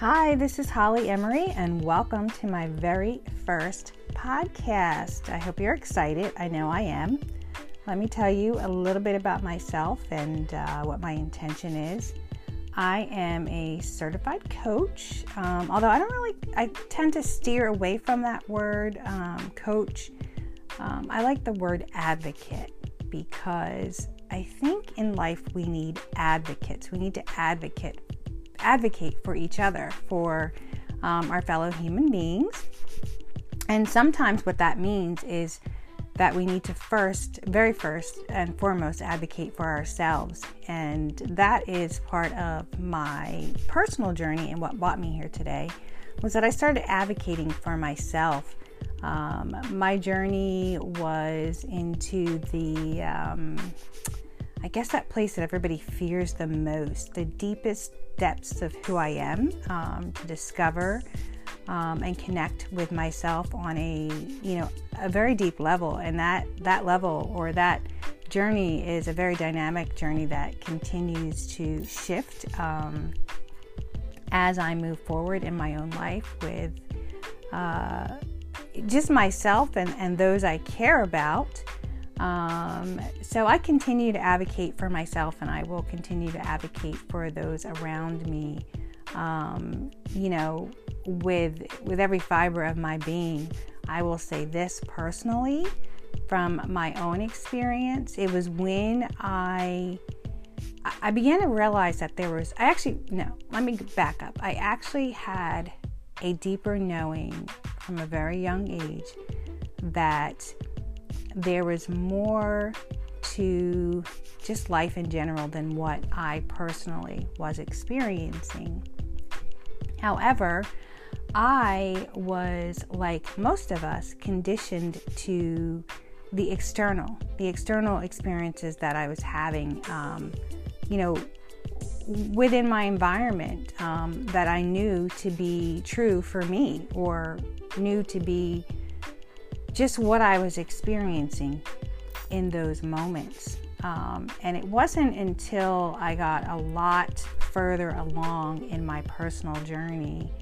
Hi, this is Holly Emery, and welcome to my very first podcast. I hope you're excited. I know I am. Let me tell you a little bit about myself and uh, what my intention is. I am a certified coach, um, although I don't really, I tend to steer away from that word, um, coach. Um, I like the word advocate because I think in life we need advocates. We need to advocate advocate for each other, for um, our fellow human beings. And sometimes what that means is that we need to first, very first and foremost, advocate for ourselves. And that is part of my personal journey and what brought me here today was that I started advocating for myself. Um, my journey was into the um, I guess that place that everybody fears the most, the deepest depths of who I am, um, to discover um, and connect with myself on a you know a very deep level, and that that level or that journey is a very dynamic journey that continues to shift um, as I move forward in my own life with uh, just myself and, and those I care about. Um, so I continue to advocate for myself and I will continue to advocate for those around me. Um, you know, with with every fiber of my being, I will say this personally from my own experience. It was when I I began to realize that there was I actually no, let me back up. I actually had a deeper knowing from a very young age that there was more to just life in general than what I personally was experiencing. However, I was, like most of us, conditioned to the external, the external experiences that I was having, um, you know, within my environment um, that I knew to be true for me or knew to be just what I was experiencing in those moments. Um, and it wasn't until I got a lot further along in my personal journey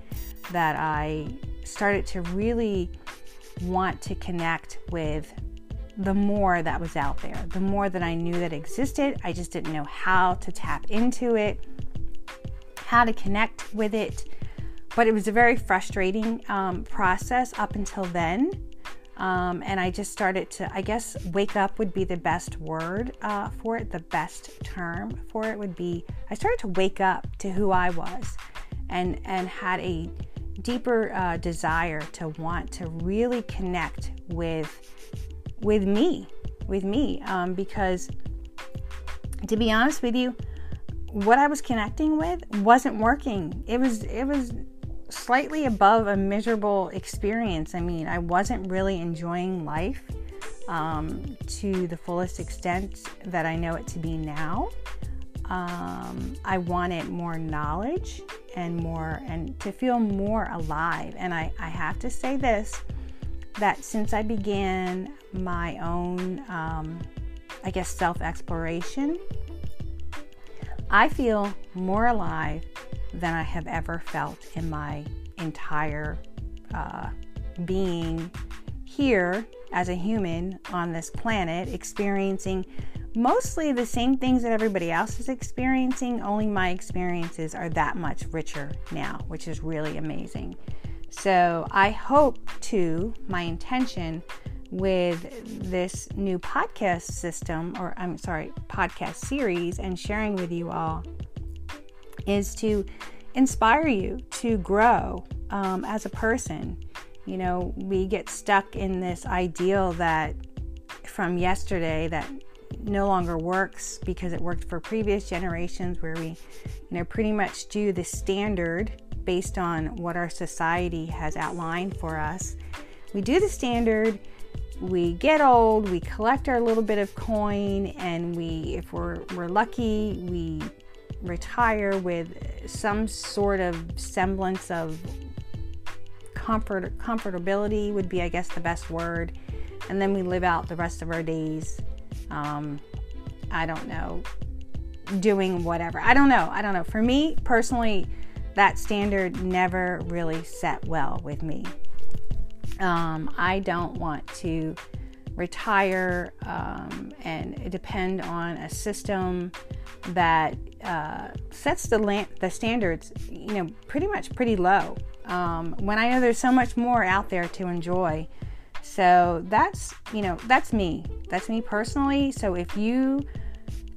that I started to really want to connect with the more that was out there, the more that I knew that existed. I just didn't know how to tap into it, how to connect with it. But it was a very frustrating um, process up until then. Um, and I just started to, I guess, wake up would be the best word uh, for it. The best term for it would be I started to wake up to who I was and, and had a deeper uh, desire to want to really connect with, with me, with me. Um, because to be honest with you, what I was connecting with wasn't working. It was, it was, slightly above a miserable experience. I mean, I wasn't really enjoying life um, to the fullest extent that I know it to be now. Um, I wanted more knowledge and more, and to feel more alive. And I, I have to say this that since I began my own, um, I guess, self exploration, I feel more alive than I have ever felt in my entire uh, being here as a human on this planet, experiencing mostly the same things that everybody else is experiencing, only my experiences are that much richer now, which is really amazing. So I hope to, my intention with this new podcast system, or I'm sorry, podcast series, and sharing with you all is to inspire you to grow um, as a person. You know, we get stuck in this ideal that from yesterday that no longer works because it worked for previous generations where we, you know, pretty much do the standard based on what our society has outlined for us. We do the standard, we get old, we collect our little bit of coin, and we, if we're, we're lucky, we retire with some sort of semblance of comfort comfortability would be i guess the best word. And then we live out the rest of our days um, i don't know doing whatever. I don't know. I don't know. For me personally that standard never really set well with me. Um, I don't want to retire um, and depend on a system that uh, sets the land, the standards, you know, pretty much pretty low. Um, when I know there's so much more out there to enjoy. So that's you know that's me. That's me personally. So if you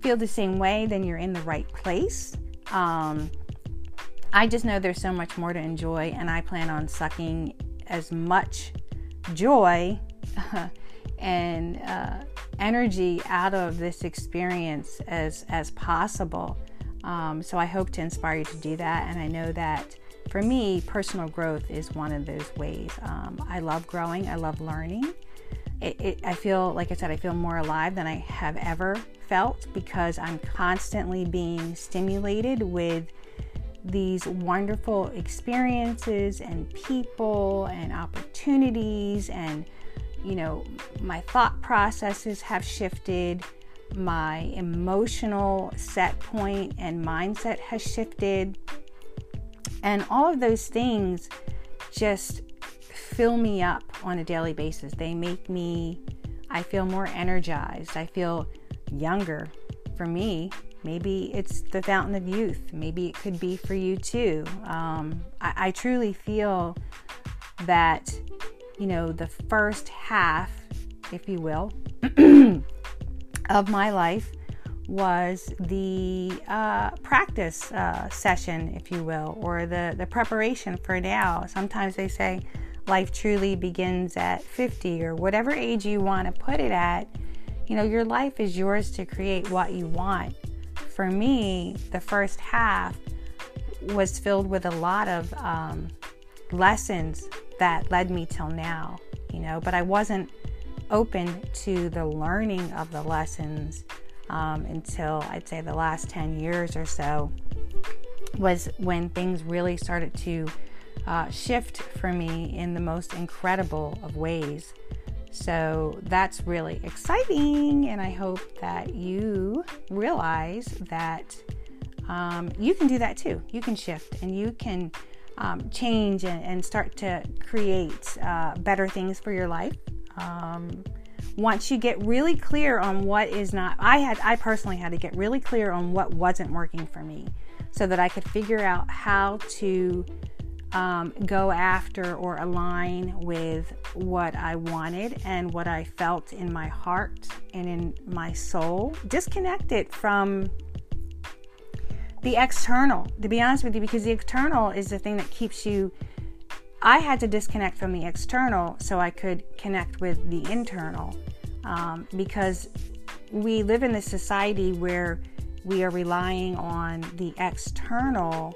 feel the same way, then you're in the right place. Um, I just know there's so much more to enjoy, and I plan on sucking as much joy and uh, energy out of this experience as as possible. Um, so I hope to inspire you to do that, and I know that for me, personal growth is one of those ways. Um, I love growing. I love learning. It, it, I feel, like I said, I feel more alive than I have ever felt because I'm constantly being stimulated with these wonderful experiences and people and opportunities and you know my thought processes have shifted my emotional set point and mindset has shifted and all of those things just fill me up on a daily basis they make me i feel more energized i feel younger for me Maybe it's the fountain of youth. Maybe it could be for you too. Um, I, I truly feel that, you know, the first half, if you will, of my life was the uh, practice uh, session, if you will, or the, the preparation for now. Sometimes they say life truly begins at 50 or whatever age you want to put it at. You know, your life is yours to create what you want for me, the first half was filled with a lot of um, lessons that led me till now, you know, but I wasn't open to the learning of the lessons um, until I'd say the last 10 years or so was when things really started to uh, shift for me in the most incredible of ways. So that's really exciting, and I hope that you realize that um, you can do that too. You can shift and you can um, change and, and, start to create uh, better things for your life. Um, once you get really clear on what is not, I had, I personally had to get really clear on what wasn't working for me so that I could figure out how to um, go after or align with what I wanted and what I felt in my heart and in my soul. Disconnect it from the external, to be honest with you, because the external is the thing that keeps you. I had to disconnect from the external so I could connect with the internal um, because we live in this society where we are relying on the external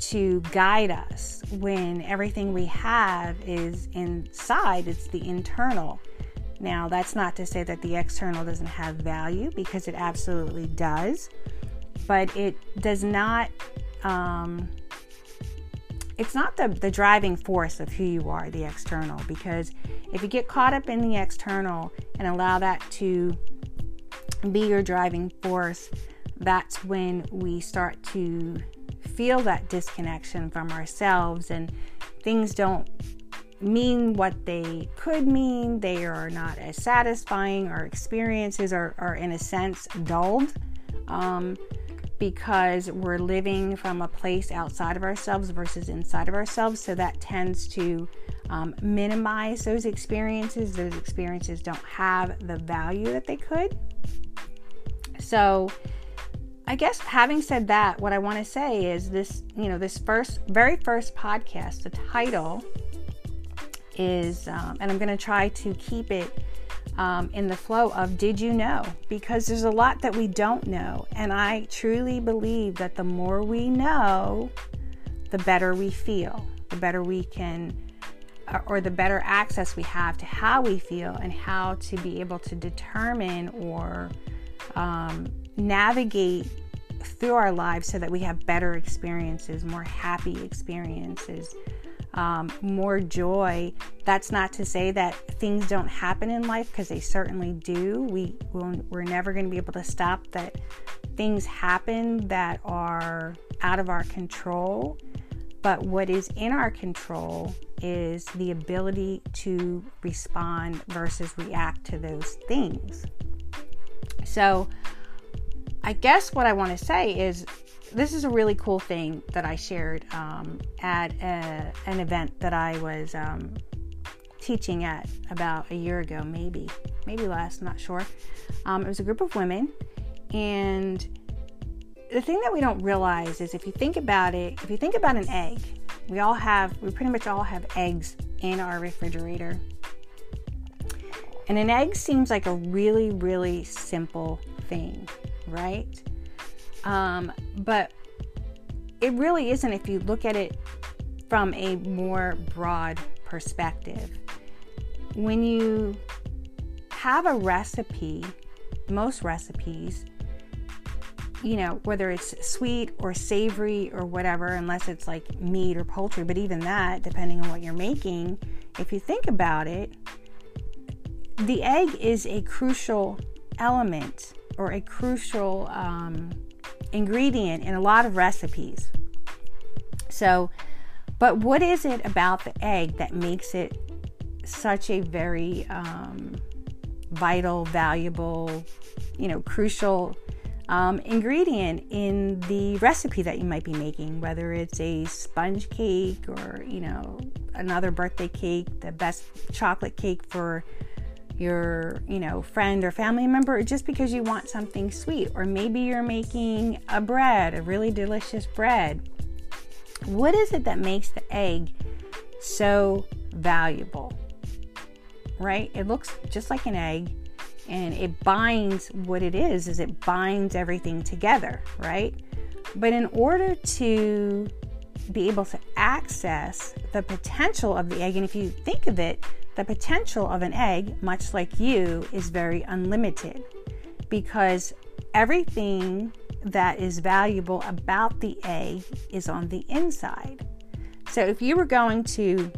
to guide us when everything we have is inside, it's the internal. Now, that's not to say that the external doesn't have value because it absolutely does, but it does not, um, it's not the, the driving force of who you are, the external, because if you get caught up in the external and allow that to be your driving force, that's when we start to feel that disconnection from ourselves and things don't mean what they could mean. They are not as satisfying. Our experiences are, are in a sense, dulled um, because we're living from a place outside of ourselves versus inside of ourselves. So that tends to um, minimize those experiences. Those experiences don't have the value that they could. So, I guess having said that, what I want to say is this, you know, this first, very first podcast, the title is, um, and I'm going to try to keep it um, in the flow of Did You Know? Because there's a lot that we don't know. And I truly believe that the more we know, the better we feel, the better we can, or the better access we have to how we feel and how to be able to determine or um, navigate through our lives so that we have better experiences, more happy experiences, um, more joy. That's not to say that things don't happen in life because they certainly do. We we're never going to be able to stop that things happen that are out of our control. But what is in our control is the ability to respond versus react to those things. So, I guess what I want to say is this is a really cool thing that I shared um, at a, an event that I was um, teaching at about a year ago, maybe, maybe last, not sure. Um, it was a group of women, and the thing that we don't realize is if you think about it, if you think about an egg, we all have, we pretty much all have eggs in our refrigerator. And an egg seems like a really, really simple thing, right? Um, but it really isn't if you look at it from a more broad perspective. When you have a recipe, most recipes, you know, whether it's sweet or savory or whatever, unless it's like meat or poultry, but even that, depending on what you're making, if you think about it, the egg is a crucial element or a crucial um, ingredient in a lot of recipes. So, but what is it about the egg that makes it such a very um, vital, valuable, you know, crucial um, ingredient in the recipe that you might be making, whether it's a sponge cake or, you know, another birthday cake, the best chocolate cake for your, you know, friend or family member, just because you want something sweet, or maybe you're making a bread, a really delicious bread. What is it that makes the egg so valuable? Right? It looks just like an egg and it binds what it is is it binds everything together, right? But in order to be able to access the potential of the egg, and if you think of it, the potential of an egg, much like you, is very unlimited because everything that is valuable about the egg is on the inside. So if you were going to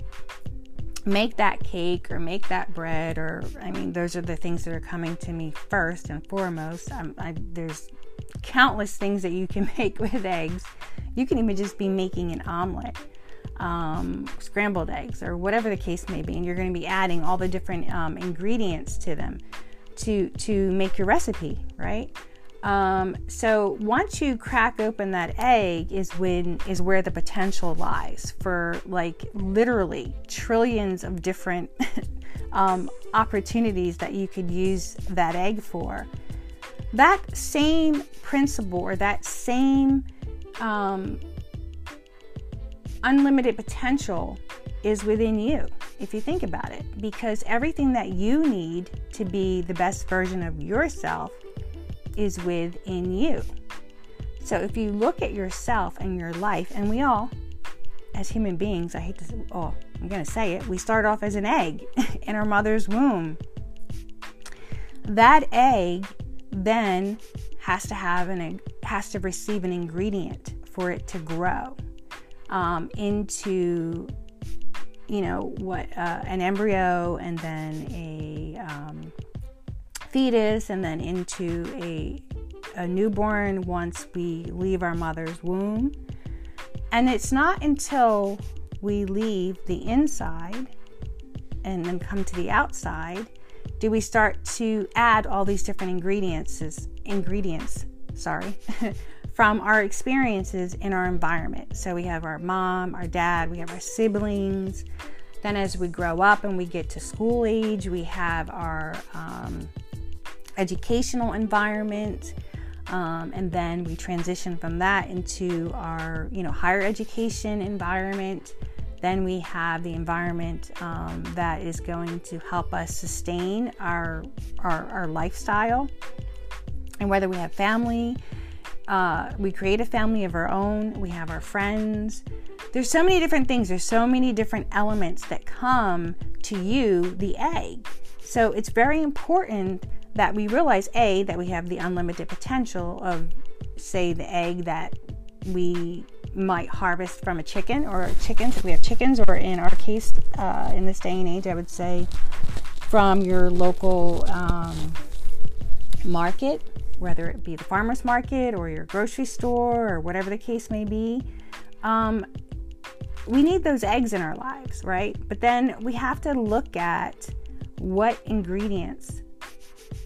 make that cake or make that bread, or I mean, those are the things that are coming to me first and foremost. I, there's countless things that you can make with eggs. You can even just be making an omelet um, scrambled eggs or whatever the case may be, and you're going to be adding all the different um, ingredients to them to to make your recipe, right? Um, so once you crack open that egg is when is where the potential lies for like literally trillions of different um, opportunities that you could use that egg for. That same principle or that same um, unlimited potential is within you, if you think about it, because everything that you need to be the best version of yourself is within you. So if you look at yourself and your life, and we all, as human beings, I hate to oh, I'm going to say it, we start off as an egg in our mother's womb. That egg then has to have an has to receive an ingredient for it to grow um, into you know what uh, an embryo and then a um, fetus and then into a, a newborn once we leave our mother's womb. And it's not until we leave the inside and then come to the outside do we start to add all these different ingredients ingredients sorry from our experiences in our environment. So we have our mom, our dad, we have our siblings. Then, as we grow up and we get to school age, we have our um, educational environment. Um, and then we transition from that into our you know higher education environment then we have the environment um, that is going to help us sustain our, our, our lifestyle and whether we have family uh, we create a family of our own. We have our friends. There's so many different things. There's so many different elements that come to you, the egg. So it's very important that we realize A, that we have the unlimited potential of, say, the egg that we might harvest from a chicken or chickens, if we have chickens, or in our case, uh, in this day and age, I would say from your local um, market whether it be the farmer's market or your grocery store or whatever the case may be. Um, we need those eggs in our lives, right? But then we have to look at what ingredients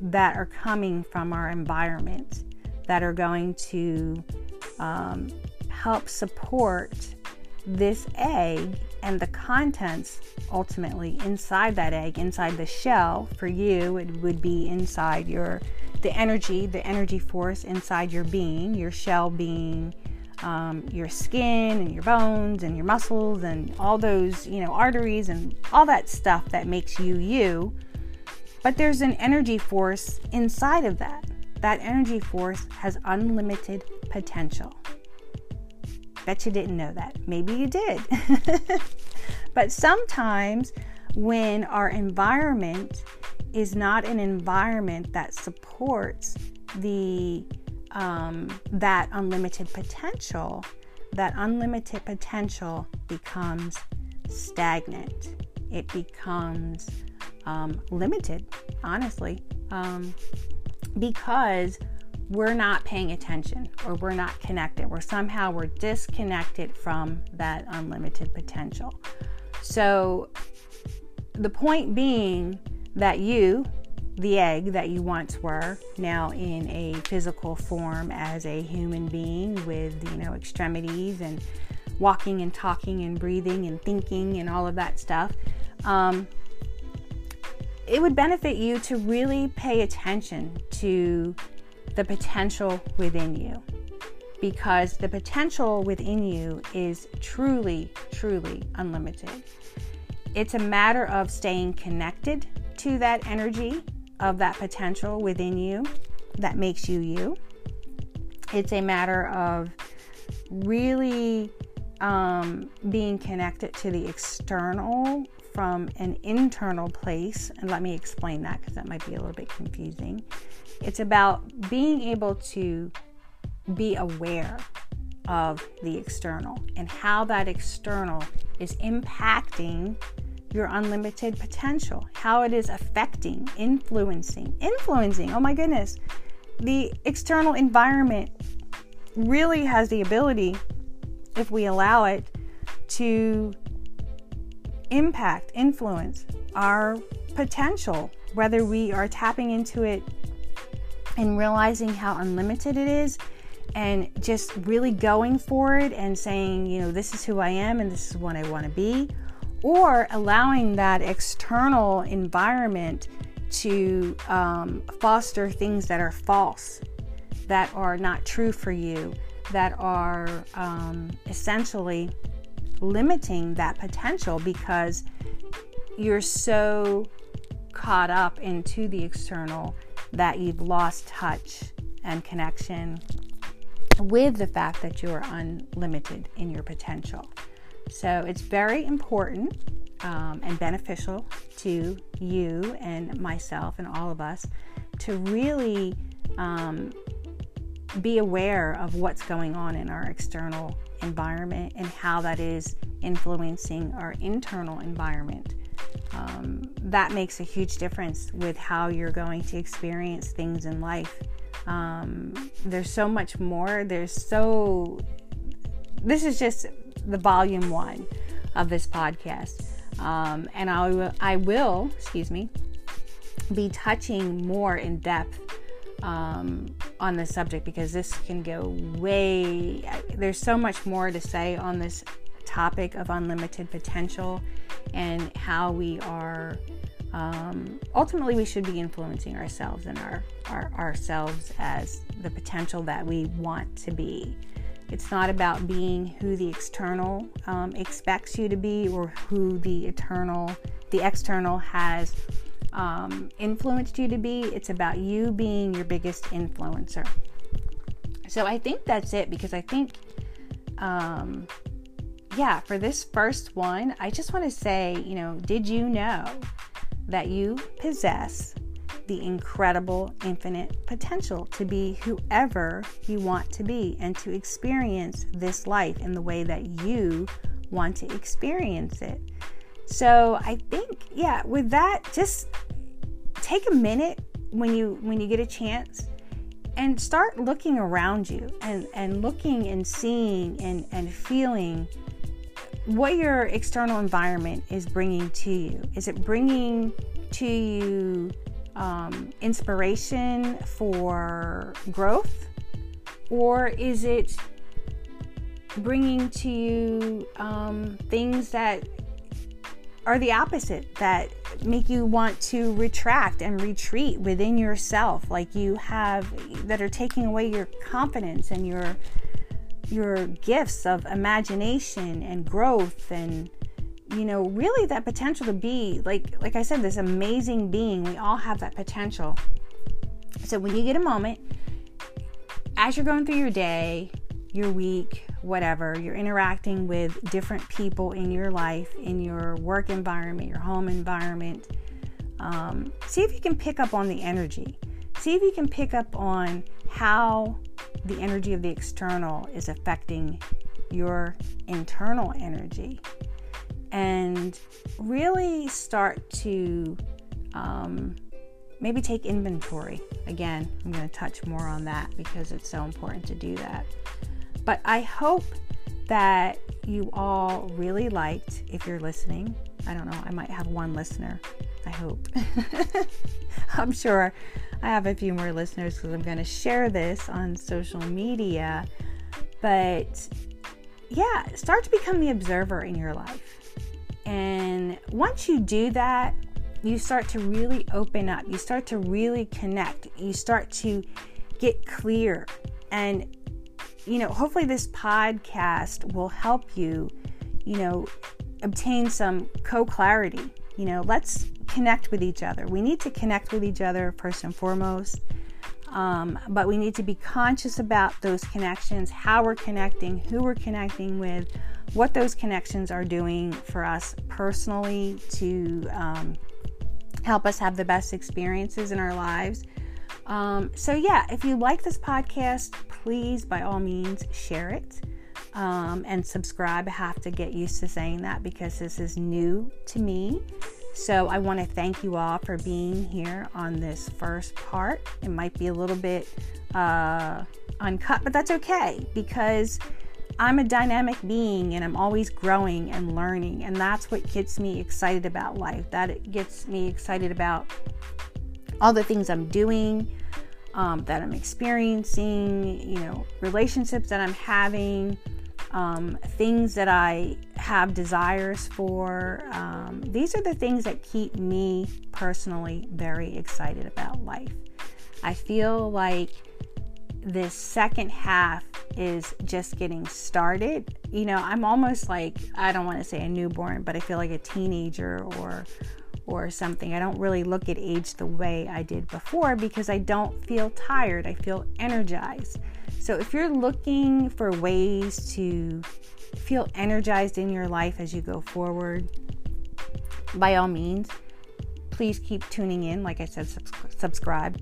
that are coming from our environment that are going to um, help support this egg and the contents ultimately inside that egg, inside the shell. For you, it would be inside your the energy, the energy force inside your being, your shell being um, your skin and your bones and your muscles and all those, you know, arteries and all that stuff that makes you you. But there's an energy force inside of that. That energy force has unlimited potential. Bet you didn't know that. Maybe you did. but sometimes when our environment is not an environment that supports the um, that unlimited potential, that unlimited potential becomes stagnant. It becomes um, limited, honestly, um, because we're not paying attention or we're not connected. We're somehow we're disconnected from that unlimited potential. So the point being that you the egg that you once were, now in a physical form as a human being with, you know, extremities and walking and talking and breathing and thinking and all of that stuff. Um, it would benefit you to really pay attention to the potential within you because the potential within you is truly, truly unlimited. It's a matter of staying connected to that energy of that potential within you that makes you you. It's a matter of really um, being connected to the external from an internal place. And let me explain that because that might be a little bit confusing. It's about being able to be aware of the external and how that external is impacting your unlimited potential, how it is affecting, influencing, influencing. Oh my goodness. The external environment really has the ability, if we allow it, to impact, influence our potential, whether we are tapping into it and realizing how unlimited it is and just really going for it and saying, you know, this is who I am and this is what I want to be or allowing that external environment to um, foster things that are false, that are not true for you, that are um, essentially limiting that potential because you're so caught up into the external that you've lost touch and connection with the fact that you're unlimited in your potential. So it's very important um, and beneficial to you and myself and all of us to really um, be aware of what's going on in our external environment and how that is influencing our internal environment. Um, that makes a huge difference with how you're going to experience things in life. Um, there's so much more. There's so, this is just the volume one of this podcast. Um, and I will, I will, excuse me, be touching more in depth um, on this subject because this can go way, there's so much more to say on this topic of unlimited potential and how we are um, ultimately we should be influencing ourselves and our, our ourselves as the potential that we want to be. It's not about being who the external um, expects you to be or who the eternal, the external has um, influenced you to be. It's about you being your biggest influencer. So I think that's it because I think, um, yeah, for this first one, I just want to say, you know, did you know that you possess the incredible infinite potential to be whoever you want to be and to experience this life in the way that you want to experience it. So I think, yeah, with that, just take a minute when you when you get a chance and start looking around you and, and looking and seeing and, and feeling what your external environment is bringing to you. Is it bringing to you um, inspiration for growth? Or is it bringing to you um, things that are the opposite, that make you want to retract and retreat within yourself, like you have, that are taking away your confidence and your your gifts of imagination and growth and you know really that potential to be like like i said this amazing being. We all have that potential. So when you get a moment as you're going through your day your week whatever you're interacting with different people in your life in your work environment your home environment um, see if you can pick up on the energy see if you can pick up on how the energy of the external is affecting your internal energy and really start to um, maybe take inventory. Again, I'm going to touch more on that because it's so important to do that. But I hope that you all really liked, if you're listening, I don't know, I might have one listener. I hope. I'm sure I have a few more listeners because I'm going to share this on social media. But yeah, start to become the observer in your life. And once you do that, you start to really open up. You start to really connect. You start to get clear. And, you know, hopefully this podcast will help you, you know, obtain some co clarity. You know, let's connect with each other. We need to connect with each other first and foremost. Um, but we need to be conscious about those connections, how we're connecting, who we're connecting with, what those connections are doing for us personally to um, help us have the best experiences in our lives. Um, so, yeah, if you like this podcast, please, by all means, share it um, and subscribe. I have to get used to saying that because this is new to me. So I want to thank you all for being here on this first part. It might be a little bit uh, uncut, but that's okay because I'm a dynamic being and I'm always growing and learning. And that's what gets me excited about life. That gets me excited about all the things I'm doing, um, that I'm experiencing, you know, relationships that I'm having um, things that I have desires for. Um, these are the things that keep me personally very excited about life. I feel like this second half is just getting started. You know, I'm almost like I don't want to say a newborn, but I feel like a teenager or or something. I don't really look at age the way I did before because I don't feel tired. I feel energized. So, if you're looking for ways to feel energized in your life as you go forward, by all means, please keep tuning in. Like I said, subscribe.